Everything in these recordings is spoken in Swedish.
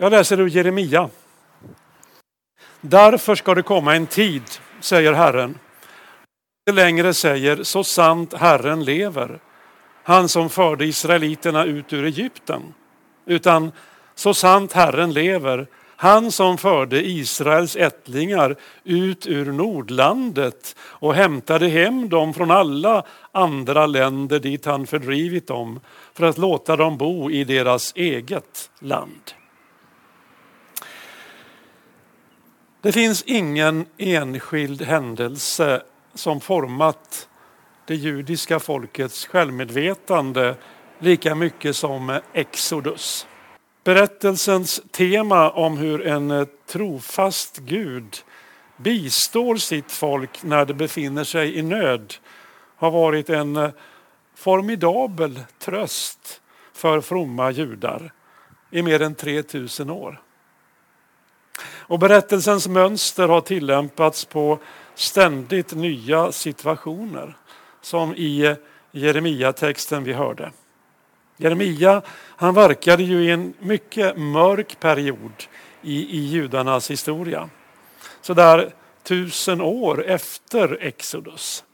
Jag läser ur Jeremia. Därför ska det komma en tid, säger Herren. Inte längre säger så sant Herren lever, han som förde israeliterna ut ur Egypten. Utan så sant Herren lever, han som förde Israels ättlingar ut ur Nordlandet och hämtade hem dem från alla andra länder dit han fördrivit dem för att låta dem bo i deras eget land. Det finns ingen enskild händelse som format det judiska folkets självmedvetande lika mycket som Exodus. Berättelsens tema om hur en trofast Gud bistår sitt folk när det befinner sig i nöd har varit en formidabel tröst för fromma judar i mer än 3000 år. Och berättelsens mönster har tillämpats på ständigt nya situationer som i Jeremia-texten vi hörde. Jeremia han verkade ju i en mycket mörk period i, i judarnas historia. Så där tusen år efter Exodus.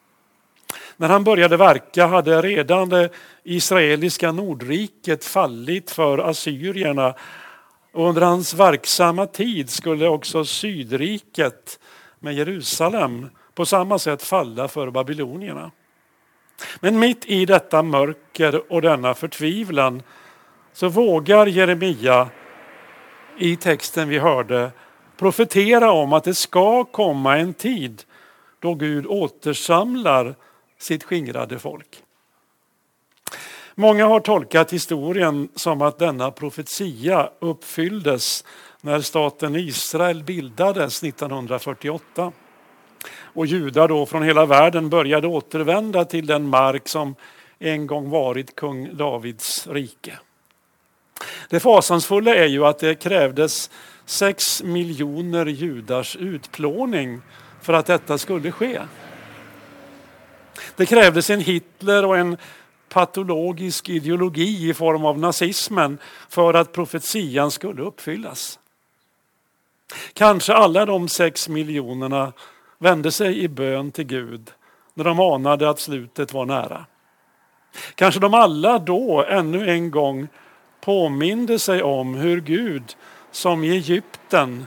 När han började verka hade redan det israeliska Nordriket fallit för assyrierna och under hans verksamma tid skulle också Sydriket med Jerusalem på samma sätt falla för babylonierna. Men mitt i detta mörker och denna förtvivlan så vågar Jeremia i texten vi hörde profetera om att det ska komma en tid då Gud återsamlar sitt skingrade folk. Många har tolkat historien som att denna profetia uppfylldes när staten Israel bildades 1948 och judar då från hela världen började återvända till den mark som en gång varit kung Davids rike. Det fasansfulla är ju att det krävdes sex miljoner judars utplåning för att detta skulle ske. Det krävdes en Hitler och en patologisk ideologi i form av nazismen för att profetian skulle uppfyllas. Kanske alla de sex miljonerna vände sig i bön till Gud när de anade att slutet var nära. Kanske de alla då ännu en gång påminde sig om hur Gud som i Egypten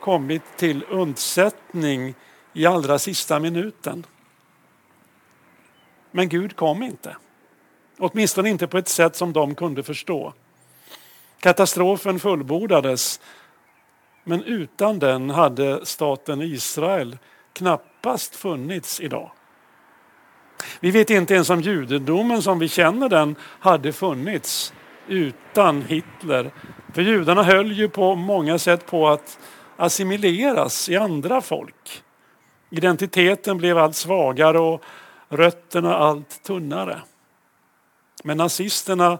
kommit till undsättning i allra sista minuten. Men Gud kom inte. Åtminstone inte på ett sätt som de kunde förstå. Katastrofen fullbordades men utan den hade staten Israel knappast funnits idag. Vi vet inte ens om judendomen som vi känner den hade funnits utan Hitler. För judarna höll ju på många sätt på att assimileras i andra folk. Identiteten blev allt svagare och rötterna allt tunnare. Men nazisterna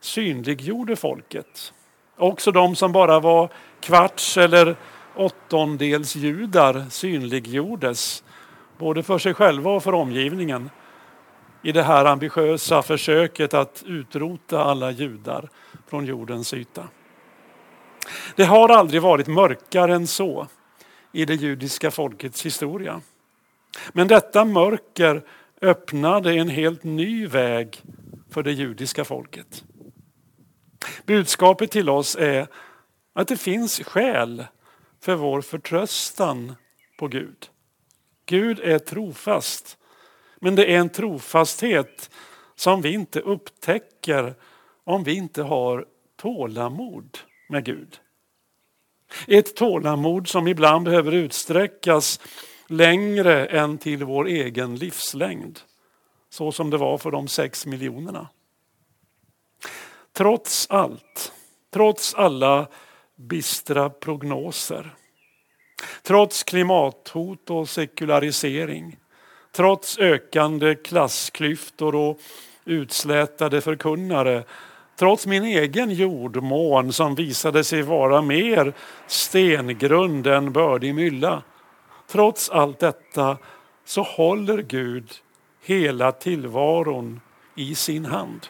synliggjorde folket. Också de som bara var kvarts eller åttondels judar synliggjordes både för sig själva och för omgivningen i det här ambitiösa försöket att utrota alla judar från jordens yta. Det har aldrig varit mörkare än så i det judiska folkets historia. Men detta mörker öppnade en helt ny väg för det judiska folket. Budskapet till oss är att det finns skäl för vår förtröstan på Gud. Gud är trofast, men det är en trofasthet som vi inte upptäcker om vi inte har tålamod med Gud. Ett tålamod som ibland behöver utsträckas längre än till vår egen livslängd. Så som det var för de sex miljonerna. Trots allt, trots alla bistra prognoser, trots klimathot och sekularisering, trots ökande klassklyftor och utslätade förkunnare, trots min egen jordmån som visade sig vara mer stengrund än bördig mylla. Trots allt detta så håller Gud hela tillvaron i sin hand.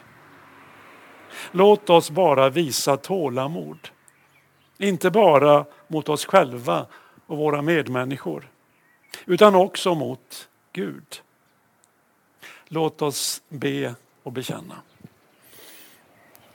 Låt oss bara visa tålamod Inte bara mot oss själva och våra medmänniskor utan också mot Gud. Låt oss be och bekänna.